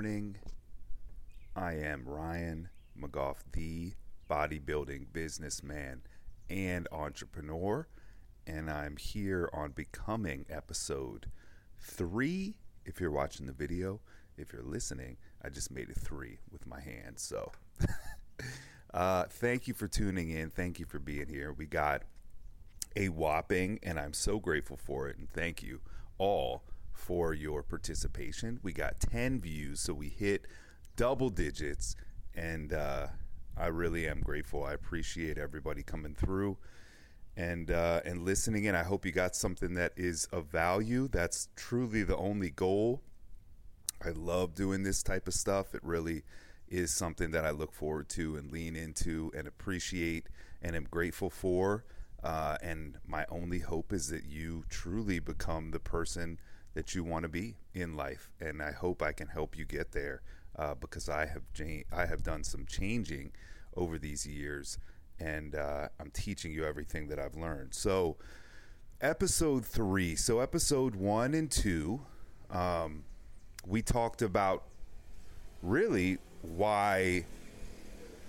morning. I am Ryan McGough, the bodybuilding businessman and entrepreneur, and I'm here on Becoming episode three. If you're watching the video, if you're listening, I just made it three with my hands. So, uh, thank you for tuning in. Thank you for being here. We got a whopping, and I'm so grateful for it, and thank you all for your participation. We got 10 views, so we hit double digits, and uh, I really am grateful. I appreciate everybody coming through and uh, and listening in. I hope you got something that is of value. That's truly the only goal. I love doing this type of stuff. It really is something that I look forward to and lean into and appreciate and am grateful for. Uh, and my only hope is that you truly become the person that you want to be in life. And I hope I can help you get there uh, because I have I have done some changing over these years, and uh, I'm teaching you everything that I've learned. So, episode three. So, episode one and two, um, we talked about really why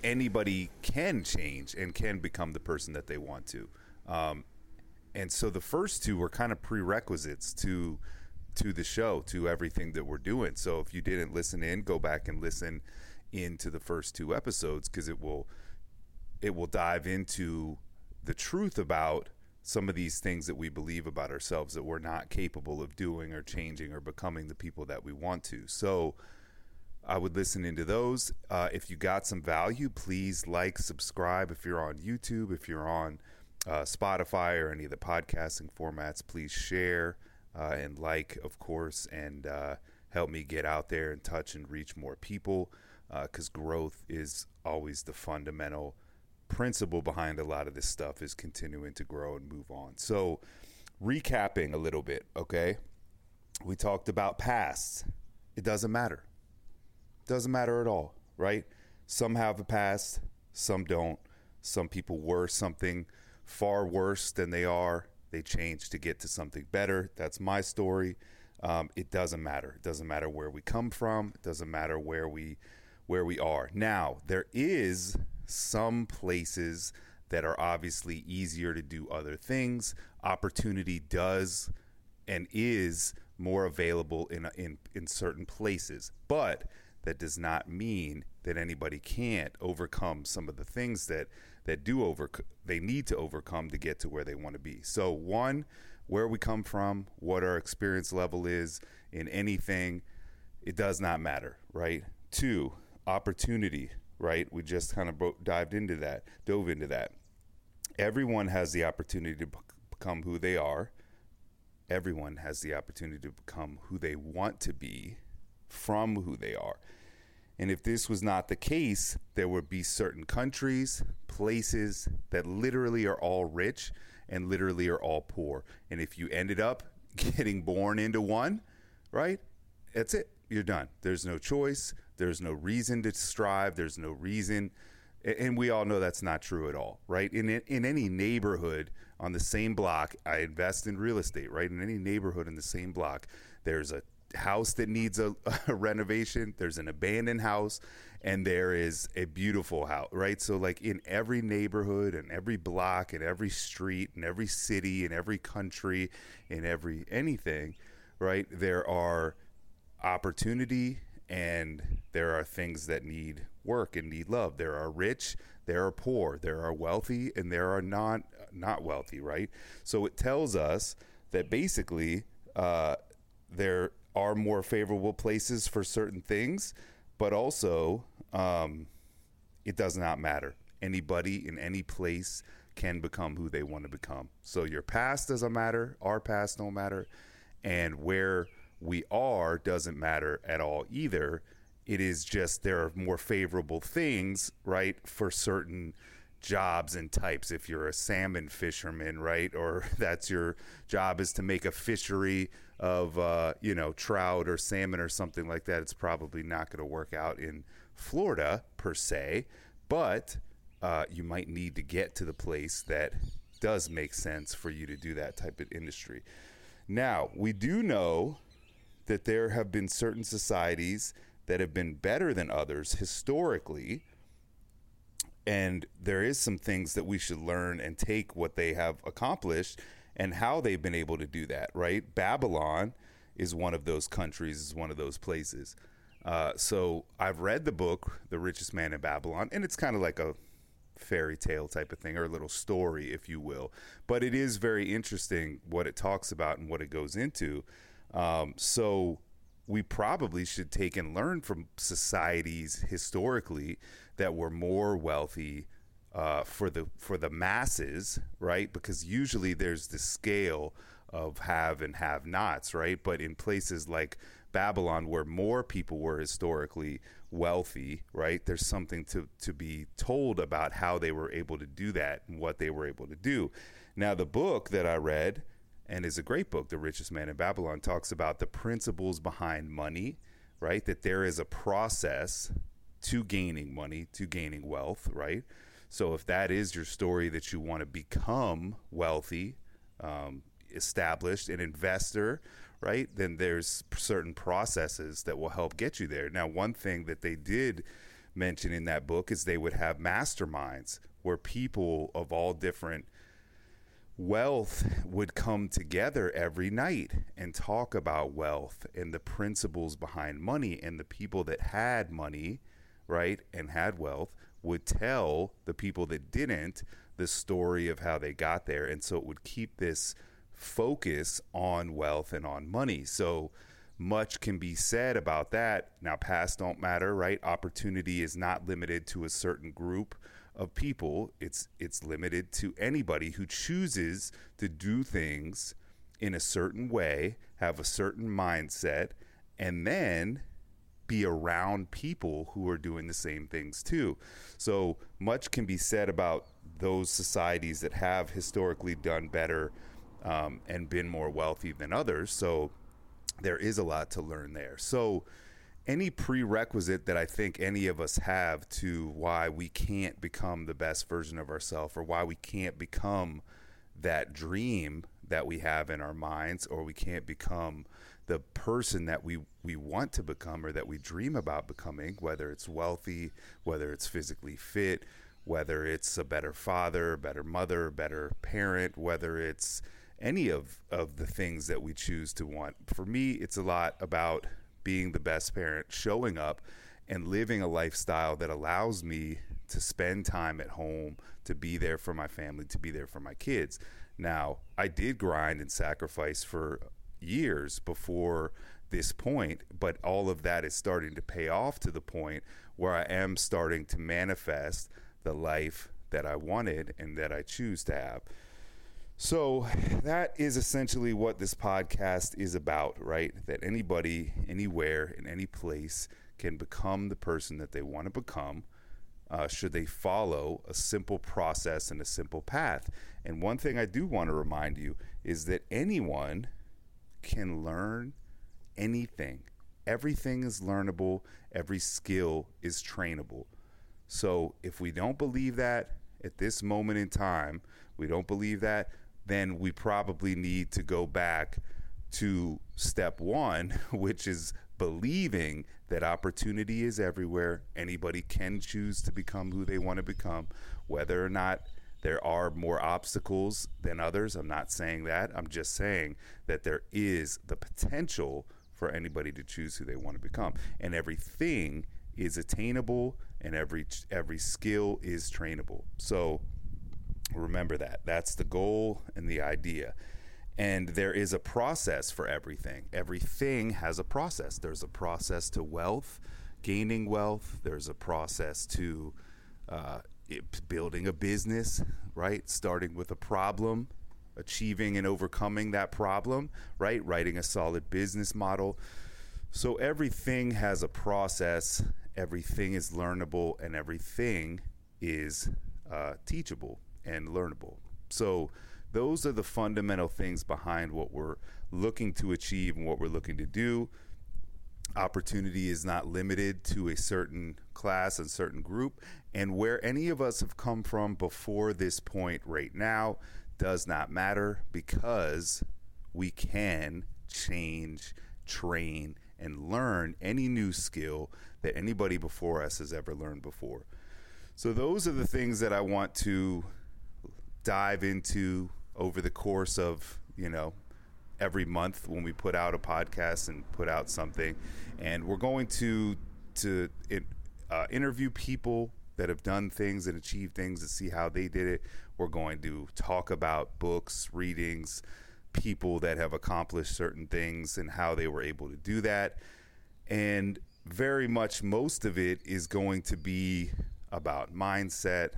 anybody can change and can become the person that they want to. Um, and so the first two were kind of prerequisites to to the show, to everything that we're doing. So if you didn't listen in, go back and listen into the first two episodes because it will it will dive into the truth about some of these things that we believe about ourselves that we're not capable of doing or changing or becoming the people that we want to. So I would listen into those. Uh, if you got some value, please like, subscribe. If you're on YouTube, if you're on uh, Spotify or any of the podcasting formats, please share uh, and like, of course, and uh, help me get out there and touch and reach more people because uh, growth is always the fundamental principle behind a lot of this stuff is continuing to grow and move on. So, recapping a little bit, okay? We talked about past. It doesn't matter. Doesn't matter at all, right? Some have a past, some don't. Some people were something far worse than they are they change to get to something better. That's my story. Um, it doesn't matter. It doesn't matter where we come from. It doesn't matter where we where we are. Now, there is some places that are obviously easier to do other things. Opportunity does and is more available in in in certain places. But that does not mean that anybody can't overcome some of the things that that do over they need to overcome to get to where they want to be. So one, where we come from, what our experience level is in anything, it does not matter, right? Two, opportunity, right? We just kind of dived into that, dove into that. Everyone has the opportunity to become who they are. Everyone has the opportunity to become who they want to be from who they are. And if this was not the case, there would be certain countries, places that literally are all rich and literally are all poor. And if you ended up getting born into one, right? That's it. You're done. There's no choice. There's no reason to strive. There's no reason. And we all know that's not true at all, right? In in any neighborhood on the same block, I invest in real estate, right? In any neighborhood in the same block, there's a house that needs a, a, renovation there's an abandoned house and there is a beautiful house right? So like in every neighborhood and every block and every street and every city and every country in every anything right there are opportunity and there are things that need work and need love. There are rich there are poor there are wealthy and there are not not wealthy right? So it tells us that basically uh, there are more favorable places for certain things, but also um, it does not matter. Anybody in any place can become who they want to become. So your past doesn't matter, our past don't matter, and where we are doesn't matter at all either. It is just there are more favorable things, right, for certain jobs and types if you're a salmon fisherman right or that's your job is to make a fishery of uh, you know trout or salmon or something like that it's probably not going to work out in florida per se but uh, you might need to get to the place that does make sense for you to do that type of industry now we do know that there have been certain societies that have been better than others historically. And there is some things that we should learn and take what they have accomplished and how they've been able to do that, right? Babylon is one of those countries, is one of those places. Uh, so I've read the book, The Richest Man in Babylon, and it's kind of like a fairy tale type of thing or a little story, if you will. But it is very interesting what it talks about and what it goes into. Um, so we probably should take and learn from societies historically that were more wealthy uh, for the for the masses, right? Because usually there's the scale of have and have nots, right? But in places like Babylon, where more people were historically wealthy, right? There's something to, to be told about how they were able to do that and what they were able to do. Now, the book that I read, and is a great book, The Richest Man in Babylon, talks about the principles behind money, right? That there is a process to gaining money, to gaining wealth, right? So if that is your story that you want to become wealthy, um, established, an investor, right? Then there's certain processes that will help get you there. Now, one thing that they did mention in that book is they would have masterminds where people of all different wealth would come together every night and talk about wealth and the principles behind money and the people that had money right and had wealth would tell the people that didn't the story of how they got there and so it would keep this focus on wealth and on money. So much can be said about that. Now, past don't matter, right? Opportunity is not limited to a certain group of people. It's it's limited to anybody who chooses to do things in a certain way, have a certain mindset, and then be around people who are doing the same things too. So much can be said about those societies that have historically done better um, and been more wealthy than others. So there is a lot to learn there. So any prerequisite that I think any of us have to why we can't become the best version of ourselves or why we can't become that dream that we have in our minds or we can't become the person that we, we want to become or that we dream about becoming, whether it's wealthy, whether it's physically fit, whether it's a better father, better mother, better parent, whether it's any of of the things that we choose to want. For me, it's a lot about being the best parent, showing up and living a lifestyle that allows me to spend time at home, to be there for my family, to be there for my kids. Now, I did grind and sacrifice for years before this point, but all of that is starting to pay off to the point where I am starting to manifest the life that I wanted and that I choose to have. So that is essentially what this podcast is about, right? That anybody, anywhere, in any place can become the person that they want to become. Uh, should they follow a simple process and a simple path? And one thing I do want to remind you is that anyone can learn anything. Everything is learnable, every skill is trainable. So if we don't believe that at this moment in time, we don't believe that, then we probably need to go back to step one, which is believing that opportunity is everywhere. Anybody can choose to become who they want to become, whether or not there are more obstacles than others. I'm not saying that. I'm just saying that there is the potential for anybody to choose who they want to become. And everything is attainable and every every skill is trainable. So Remember that. That's the goal and the idea. And there is a process for everything. Everything has a process. There's a process to wealth, gaining wealth. There's a process to uh, it, building a business, right? Starting with a problem, achieving and overcoming that problem, right? Writing a solid business model. So everything has a process, everything is learnable, and everything is uh, teachable and learnable. So, those are the fundamental things behind what we're looking to achieve and what we're looking to do. Opportunity is not limited to a certain class, and certain group, and where any of us have come from before this point right now does not matter because we can change, train, and learn any new skill that anybody before us has ever learned before. So, those are the things that I want to dive into over the course of, you know, every month when we put out a podcast and put out something. And we're going to to uh, interview people that have done things and achieved things to see how they did it. We're going to talk about books, readings, people that have accomplished certain things and how they were able to do that. And very much most of it is going to be about mindset,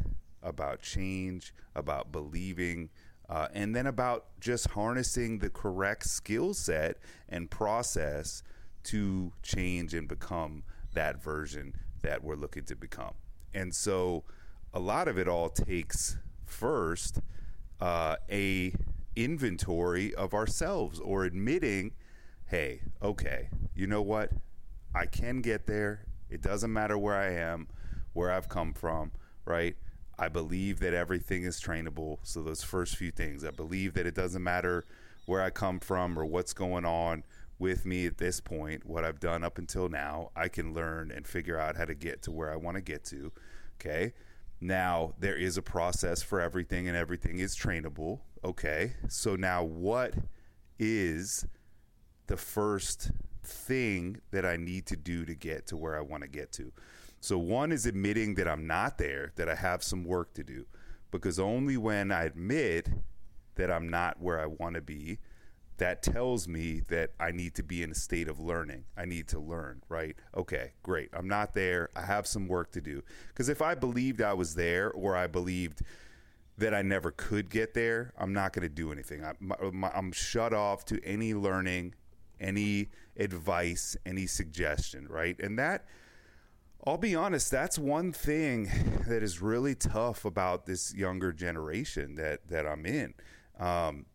about change, about believing, uh, and then about just harnessing the correct skill set and process to change and become that version that we're looking to become. And so a lot of it all takes first uh, a inventory of ourselves or admitting, hey, okay, you know what? I can get there. It doesn't matter where I am, where I've come from, right? I believe that everything is trainable. So those first few things, I believe that it doesn't matter where I come from or what's going on with me at this point, what I've done up until now, I can learn and figure out how to get to where I want to get to. Okay. Now, there is a process for everything, and everything is trainable. Okay. So, now what is the first thing that I need to do to get to where I want to get to? So, one is admitting that I'm not there, that I have some work to do, because only when I admit that I'm not where I want to be, that tells me that I need to be in a state of learning. I need to learn, right? Okay, great. I'm not there. I have some work to do. Because if I believed I was there or I believed that I never could get there, I'm not going to do anything. I'm, I'm shut off to any learning, any advice, any suggestion, right? And that, I'll be honest, that's one thing that is really tough about this younger generation that, that I'm in. Um,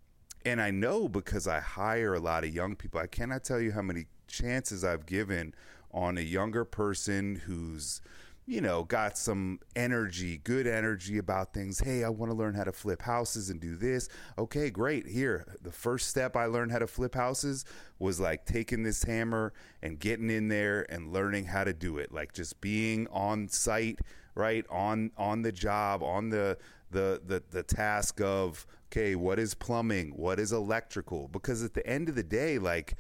and I know because I hire a lot of young people. I cannot tell you how many chances I've given on a younger person who's you know, got some energy, good energy about things. Hey, I want to learn how to flip houses and do this. Okay, great. Here, the first step I learned how to flip houses was like taking this hammer and getting in there and learning how to do it. Like just being on site, right? On on the job, on the the the the task of okay, what is plumbing? What is electrical? Because at the end of the day, like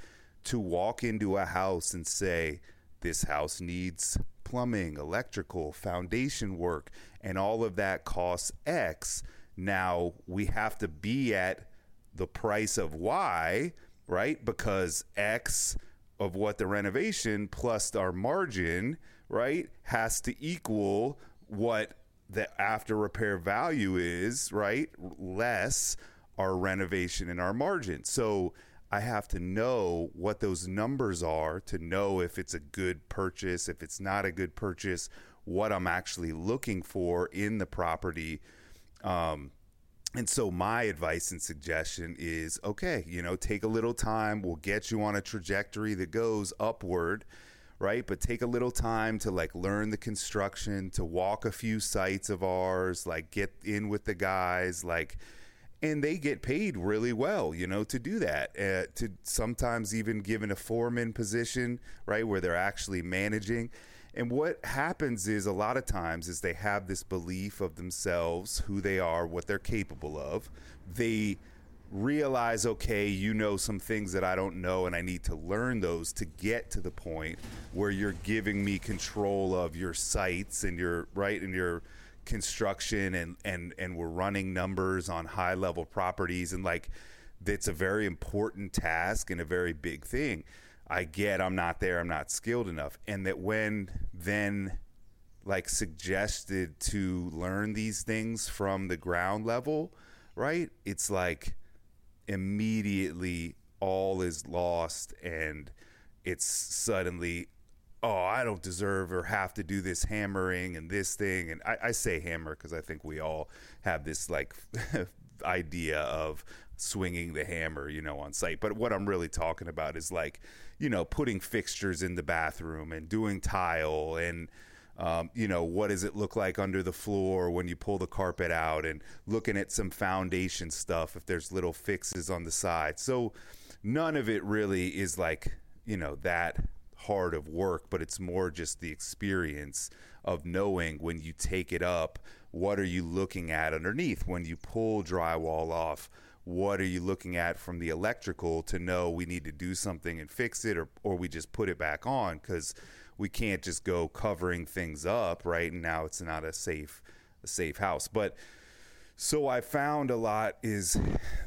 to walk into a house and say, this house needs plumbing, electrical, foundation work, and all of that costs X. Now we have to be at the price of Y, right? Because X of what the renovation plus our margin, right, has to equal what the after repair value is, right? Less our renovation and our margin. So I have to know what those numbers are to know if it's a good purchase, if it's not a good purchase, what I'm actually looking for in the property. Um, and so my advice and suggestion is okay, you know, take a little time. We'll get you on a trajectory that goes upward right? But take a little time to like learn the construction, to walk a few sites of ours, like get in with the guys, like, and they get paid really well, you know, to do that. Uh, to sometimes even given a foreman position, right, where they're actually managing. And what happens is a lot of times is they have this belief of themselves, who they are, what they're capable of. They realize, okay, you know some things that I don't know, and I need to learn those to get to the point where you're giving me control of your sites and your right and your construction and and and we're running numbers on high level properties and like that's a very important task and a very big thing. I get I'm not there, I'm not skilled enough. And that when then like suggested to learn these things from the ground level, right? It's like immediately all is lost and it's suddenly oh i don't deserve or have to do this hammering and this thing and i, I say hammer because i think we all have this like idea of swinging the hammer you know on site but what i'm really talking about is like you know putting fixtures in the bathroom and doing tile and um, you know, what does it look like under the floor when you pull the carpet out and looking at some foundation stuff if there's little fixes on the side. So none of it really is like, you know, that part of work, but it's more just the experience of knowing when you take it up, what are you looking at underneath? When you pull drywall off, what are you looking at from the electrical to know we need to do something and fix it or, or we just put it back on? Because we can't just go covering things up right? And now it's not a safe a safe house. But so i found a lot is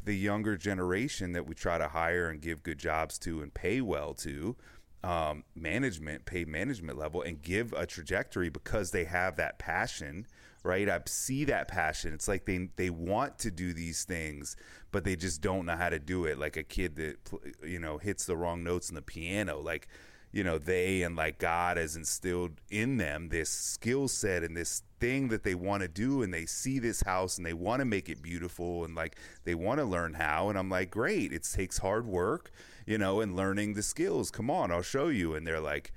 the younger generation that we try to hire and give good jobs to and pay well to um, management pay management level and give a trajectory because they have that passion right? I see that passion. It's like they they want to do these things, but they just don't know how to do it. Like a kid that you know hits the wrong notes in the piano. Like you know they and like God has instilled in them this skill set and this thing that they want to do, and they see this house and they want to make it beautiful and like they want to learn how. And I'm like, great. It takes hard work, you know, and learning the skills. Come on, I'll show you. And they're like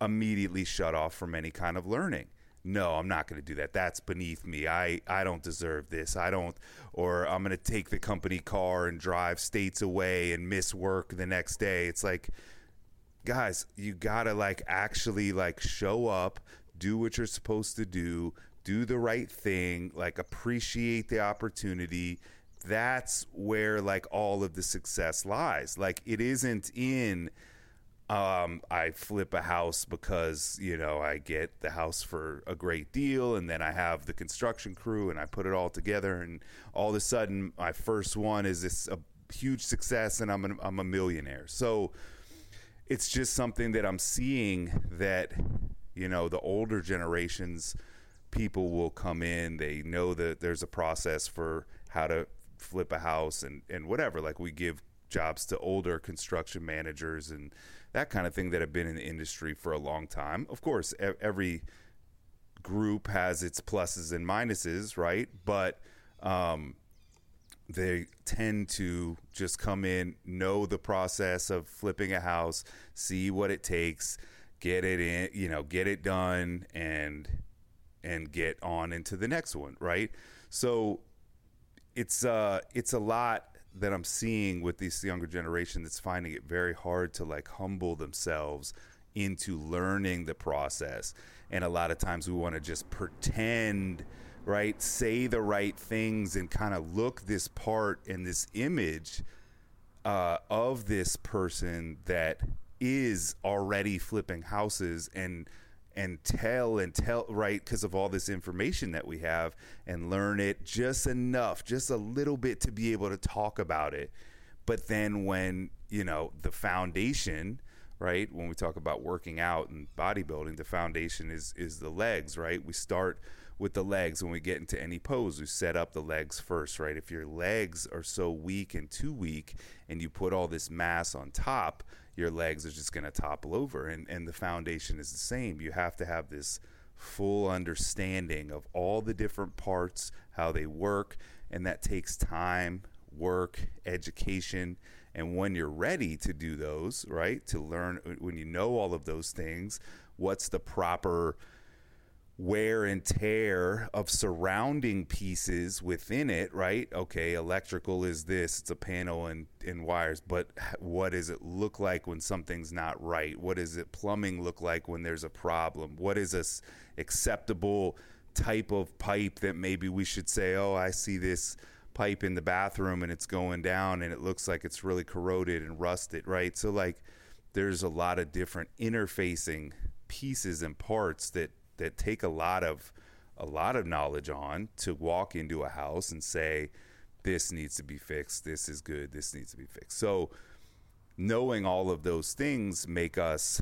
immediately shut off from any kind of learning no, I'm not going to do that. That's beneath me. I, I don't deserve this. I don't, or I'm going to take the company car and drive states away and miss work the next day. It's like, guys, you got to like actually like show up, do what you're supposed to do, do the right thing, like appreciate the opportunity. That's where like all of the success lies. Like it isn't in, um, I flip a house because you know I get the house for a great deal, and then I have the construction crew, and I put it all together, and all of a sudden, my first one is this a huge success, and I'm an, I'm a millionaire. So it's just something that I'm seeing that you know the older generations people will come in, they know that there's a process for how to flip a house and and whatever. Like we give jobs to older construction managers and that kind of thing that have been in the industry for a long time. Of course, every group has its pluses and minuses, right? But um, they tend to just come in, know the process of flipping a house, see what it takes, get it in, you know, get it done, and and get on into the next one, right? So it's uh it's a lot that I'm seeing with this younger generation that's finding it very hard to like humble themselves into learning the process. And a lot of times we want to just pretend, right? Say the right things and kind of look this part and this image uh, of this person that is already flipping houses and and tell and tell right because of all this information that we have and learn it just enough just a little bit to be able to talk about it but then when you know the foundation right when we talk about working out and bodybuilding the foundation is is the legs right we start with the legs when we get into any pose we set up the legs first right if your legs are so weak and too weak and you put all this mass on top your legs are just going to topple over. And, and the foundation is the same. You have to have this full understanding of all the different parts, how they work, and that takes time, work, education. And when you're ready to do those, right, to learn, when you know all of those things, what's the proper wear and tear of surrounding pieces within it, right? Okay, electrical is this, it's a panel and, and wires, but what does it look like when something's not right? What does it plumbing look like when there's a problem? What is a acceptable type of pipe that maybe we should say, oh, I see this pipe in the bathroom and it's going down and it looks like it's really corroded and rusted, right? So like there's a lot of different interfacing pieces and parts that that take a lot of a lot of knowledge on to walk into a house and say this needs to be fixed. This is good. This needs to be fixed. So knowing all of those things make us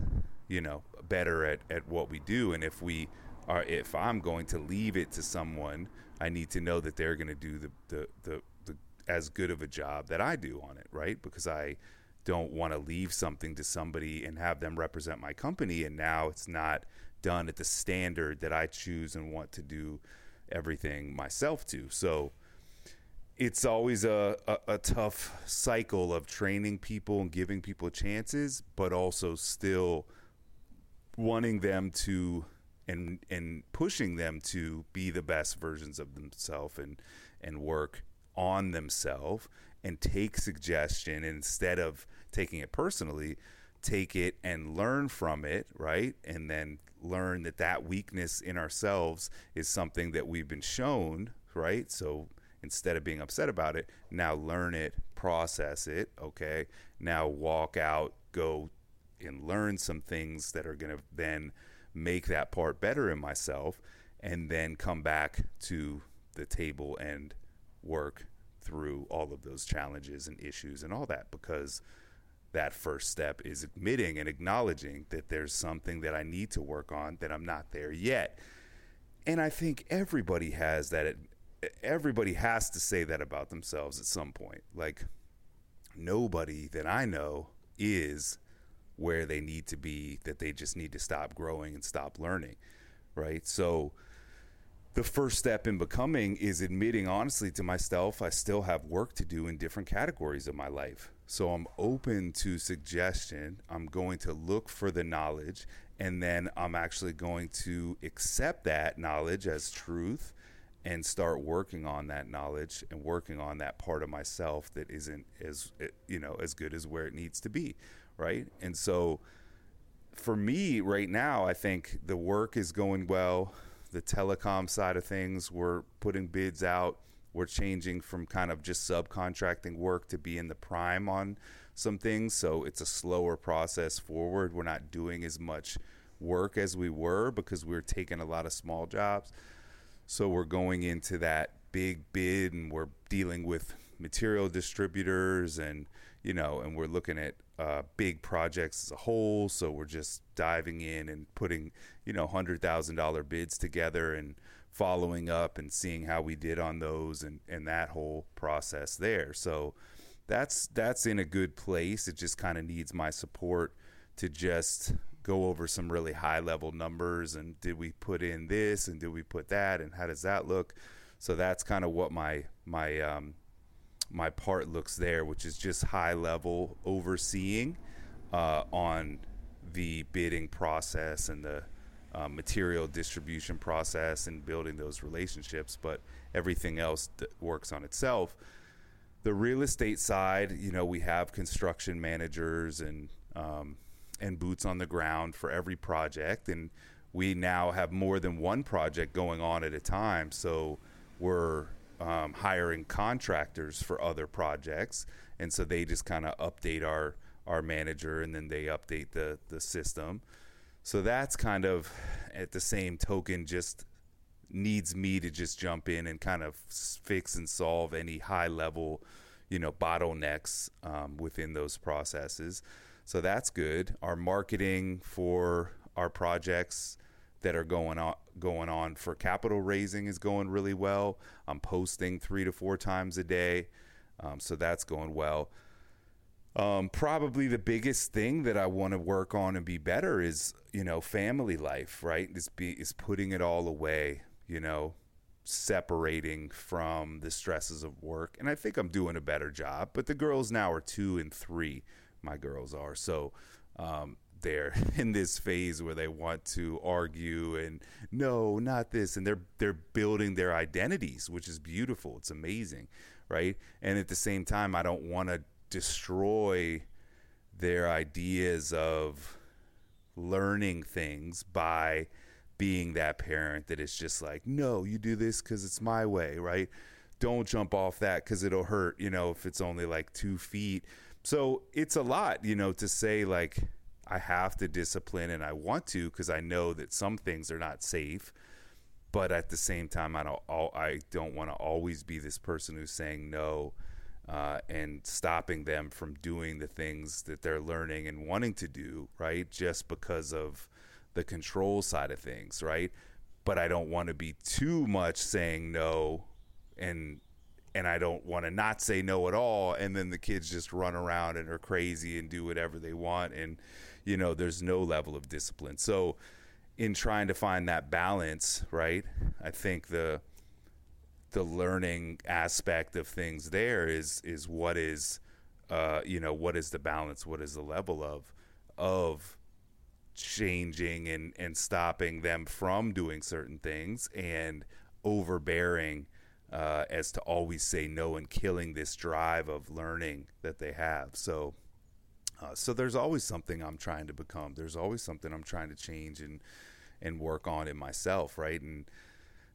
you know better at, at what we do. And if we are if i'm going to leave it to someone i need to know that they're going to do the, the the, the as good of a job that i do on it right? Because i don't want to leave something to somebody and have them represent my company and now it's not done at the standard that I choose and want to do everything myself to. So it's always a, a, a, tough cycle of training people and giving people chances, but also still wanting them to and and pushing them to be the best versions of themselves and and work on themselves and take suggestion instead of taking it personally take it and learn from it, right? And then learn that that weakness in ourselves is something that we've been shown, right? So instead of being upset about it, now learn it, process it, okay? Now walk out, go and learn some things that are going to then make that part better in myself and then come back to the table and work through all of those challenges and issues and all that because that first step is admitting and acknowledging that there's something that I need to work on that I'm not there yet. And I think everybody has that everybody has to say that about themselves at some point. Like nobody that I know is where they need to be that they just need to stop growing and stop learning, right? So the first step in becoming is admitting honestly to myself I still have work to do in different categories of my life. So I'm open to suggestion. I'm going to look for the knowledge and then I'm actually going to accept that knowledge as truth and start working on that knowledge and working on that part of myself that isn't as eh, you know as good as where it needs to be, right? And so for me right now, I think the work is going well the telecom side of things, we're putting bids out. We're changing from kind of just subcontracting work to being the prime on some things. So it's a slower process forward. We're not doing as much work as we were because we are taking a lot of small jobs. So we're going into that big bid and we're dealing with material distributors and you know and we're looking at uh, big projects as a whole so we're just diving in and putting you know hundred thousand dollar bids together and following up and seeing how we did on those and and that whole process there. So that's that's in a good place. It just kind of needs my support to just go over some really high level numbers and did we put in this and did we put that and how does that look? So that's kind of what my my um, my part looks there, which is just high level overseeing uh, on the bidding process and the uh, material distribution process and building those relationships. But everything else works on itself. The real estate side, you know, we have construction managers and um, and boots on the ground for every project, and we now have more than one project going on at a time. So we're um, hiring contractors for other projects, and so they just kind of update our our manager, and then they update the the system. So that's kind of at the same token just needs me to just jump in and kind of fix and solve any high level, you know, bottlenecks um, within those processes. So that's good. Our marketing for our projects that are going on going on for capital raising is going really well. I'm posting three to four times a day, um, so that's going well. Um, probably the biggest thing that I want to work on and be better is you know family life, right? Is be is putting it all away, you know, separating from the stresses of work, and I think I'm doing a better job. But the girls now are two and three. My girls are so. Um, they're in this phase where they want to argue and no, not this, and they're they're building their identities, which is beautiful. It's amazing, right? And at the same time, I don't want to destroy their ideas of learning things by being that parent that is just like, no, you do this because it's my way, right? Don't jump off that because it'll hurt, you know, if it's only like two feet. So it's a lot, you know, to say like, I have to discipline and I want to because I know that some things are not safe. But at the same time, I don't. I don't want to always be this person who's saying no uh, and stopping them from doing the things that they're learning and wanting to do. Right, just because of the control side of things. Right, but I don't want to be too much saying no and and I don't want to not say no at all and then the kids just run around and are crazy and do whatever they want and you know, there's no level of discipline. So, in trying to find that balance, right? I think the the learning aspect of things there is is what is uh, you know what is the balance what is the level of of changing and and stopping them from doing certain things and overbearing uh, as to always say no and killing this drive of learning that they have so Uh, so there's always something I'm trying to become. There's always something I'm trying to change and and work on in myself, right? And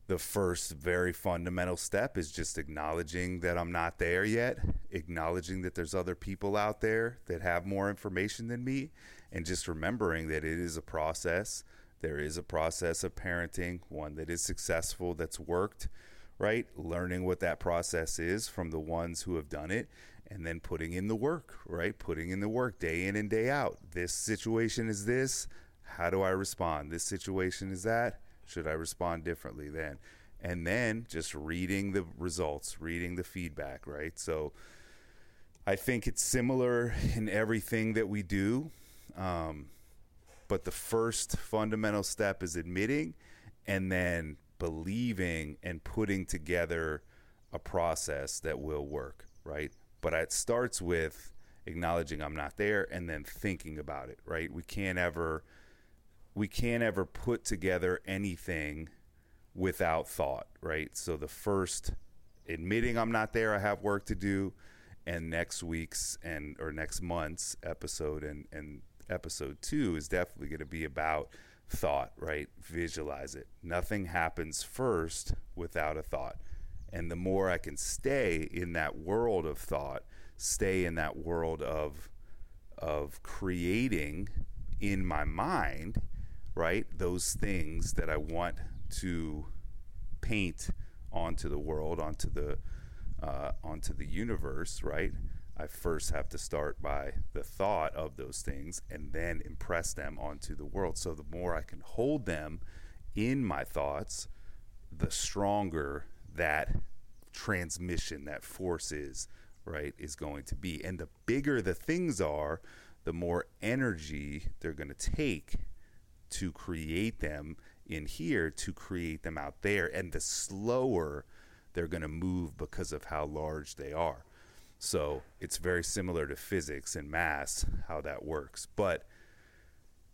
the first very fundamental step is just acknowledging that I'm not there yet, acknowledging that there's other people out there that have more information than me, and just remembering that it is a process. There is a process of parenting, one that is successful, that's worked, right? Learning what that process is from the ones who have done it, and then putting in the work, right? Putting in the work day in and day out. This situation is this. How do I respond? This situation is that should I respond differently then? And then just reading the results, reading the feedback, right? So I think it's similar in everything that we do. Um, but the first fundamental step is admitting and then believing and putting together a process that will work, right? But it starts with acknowledging I'm not there and then thinking about it, right? We can't ever we can't ever put together anything without thought, right? So the first admitting I'm not there, I have work to do, and next week's and or next month's episode and and episode 2 is definitely going to be about thought, right? Visualize it. Nothing happens first without a thought. And the more I can stay in that world of thought, stay in that world of of creating in my mind right? Those things that I want to paint onto the world, onto the uh, onto the universe, right? I first have to start by the thought of those things and then impress them onto the world. So the more I can hold them in my thoughts, the stronger that transmission, that force is, right, is going to be. And the bigger the things are, the more energy they're going to take to create them in here to create them out there and the slower they're going to move because of how large they are. So it's very similar to physics and mass how that works. But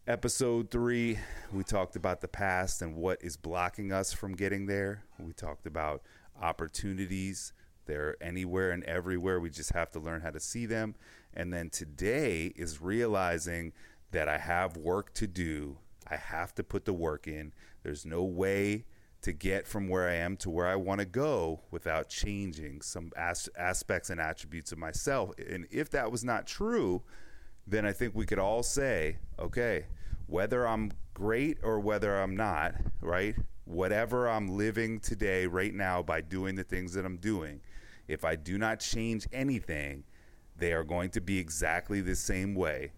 episode 3 we talked about the past and what is blocking us from getting there. We talked about opportunities. They're anywhere and everywhere. We just have to learn how to see them. And then today is realizing that I have work to do I have to put the work in. There's no way to get from where I am to where I want to go without changing some as- aspects and attributes of myself. And if that was not true, then I think we could all say, okay, whether I'm great or whether I'm not, right? Whatever I'm living today, right now, by doing the things that I'm doing, if I do not change anything, they are going to be exactly the same way,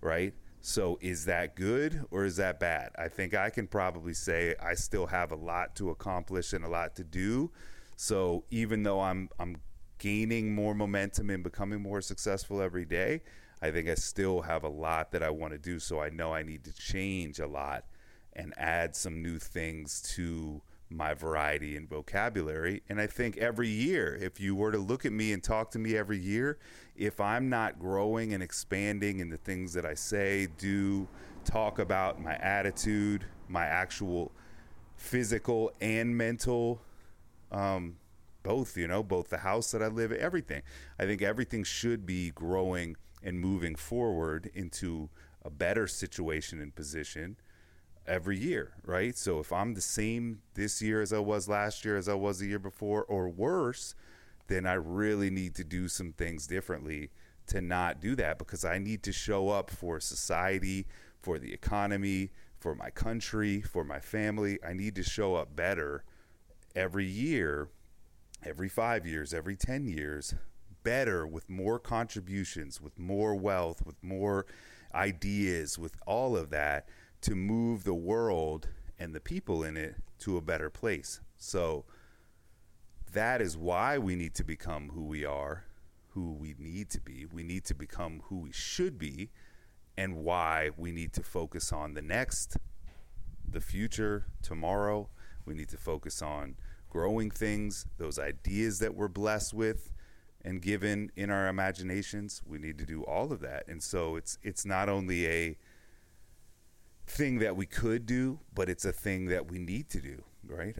right? So is that good or is that bad? I think I can probably say I still have a lot to accomplish and a lot to do. So even though I'm I'm gaining more momentum and becoming more successful every day, I think I still have a lot that I want to do. So I know I need to change a lot and add some new things to my variety and vocabulary. And I think every year, if you were to look at me and talk to me every year, if I'm not growing and expanding in the things that I say, do, talk about, my attitude, my actual physical and mental, um, both, you know, both the house that I live everything. I think everything should be growing and moving forward into a better situation and position every year, right? So if I'm the same this year as I was last year, as I was the year before, or worse, then I really need to do some things differently to not do that because I need to show up for society, for the economy, for my country, for my family. I need to show up better every year, every five years, every 10 years, better with more contributions, with more wealth, with more ideas, with all of that to move the world and the people in it to a better place. So that is why we need to become who we are, who we need to be. We need to become who we should be, and why we need to focus on the next, the future, tomorrow. We need to focus on growing things, those ideas that we're blessed with and given in our imaginations. We need to do all of that. And so it's it's not only a thing that we could do, but it's a thing that we need to do, right?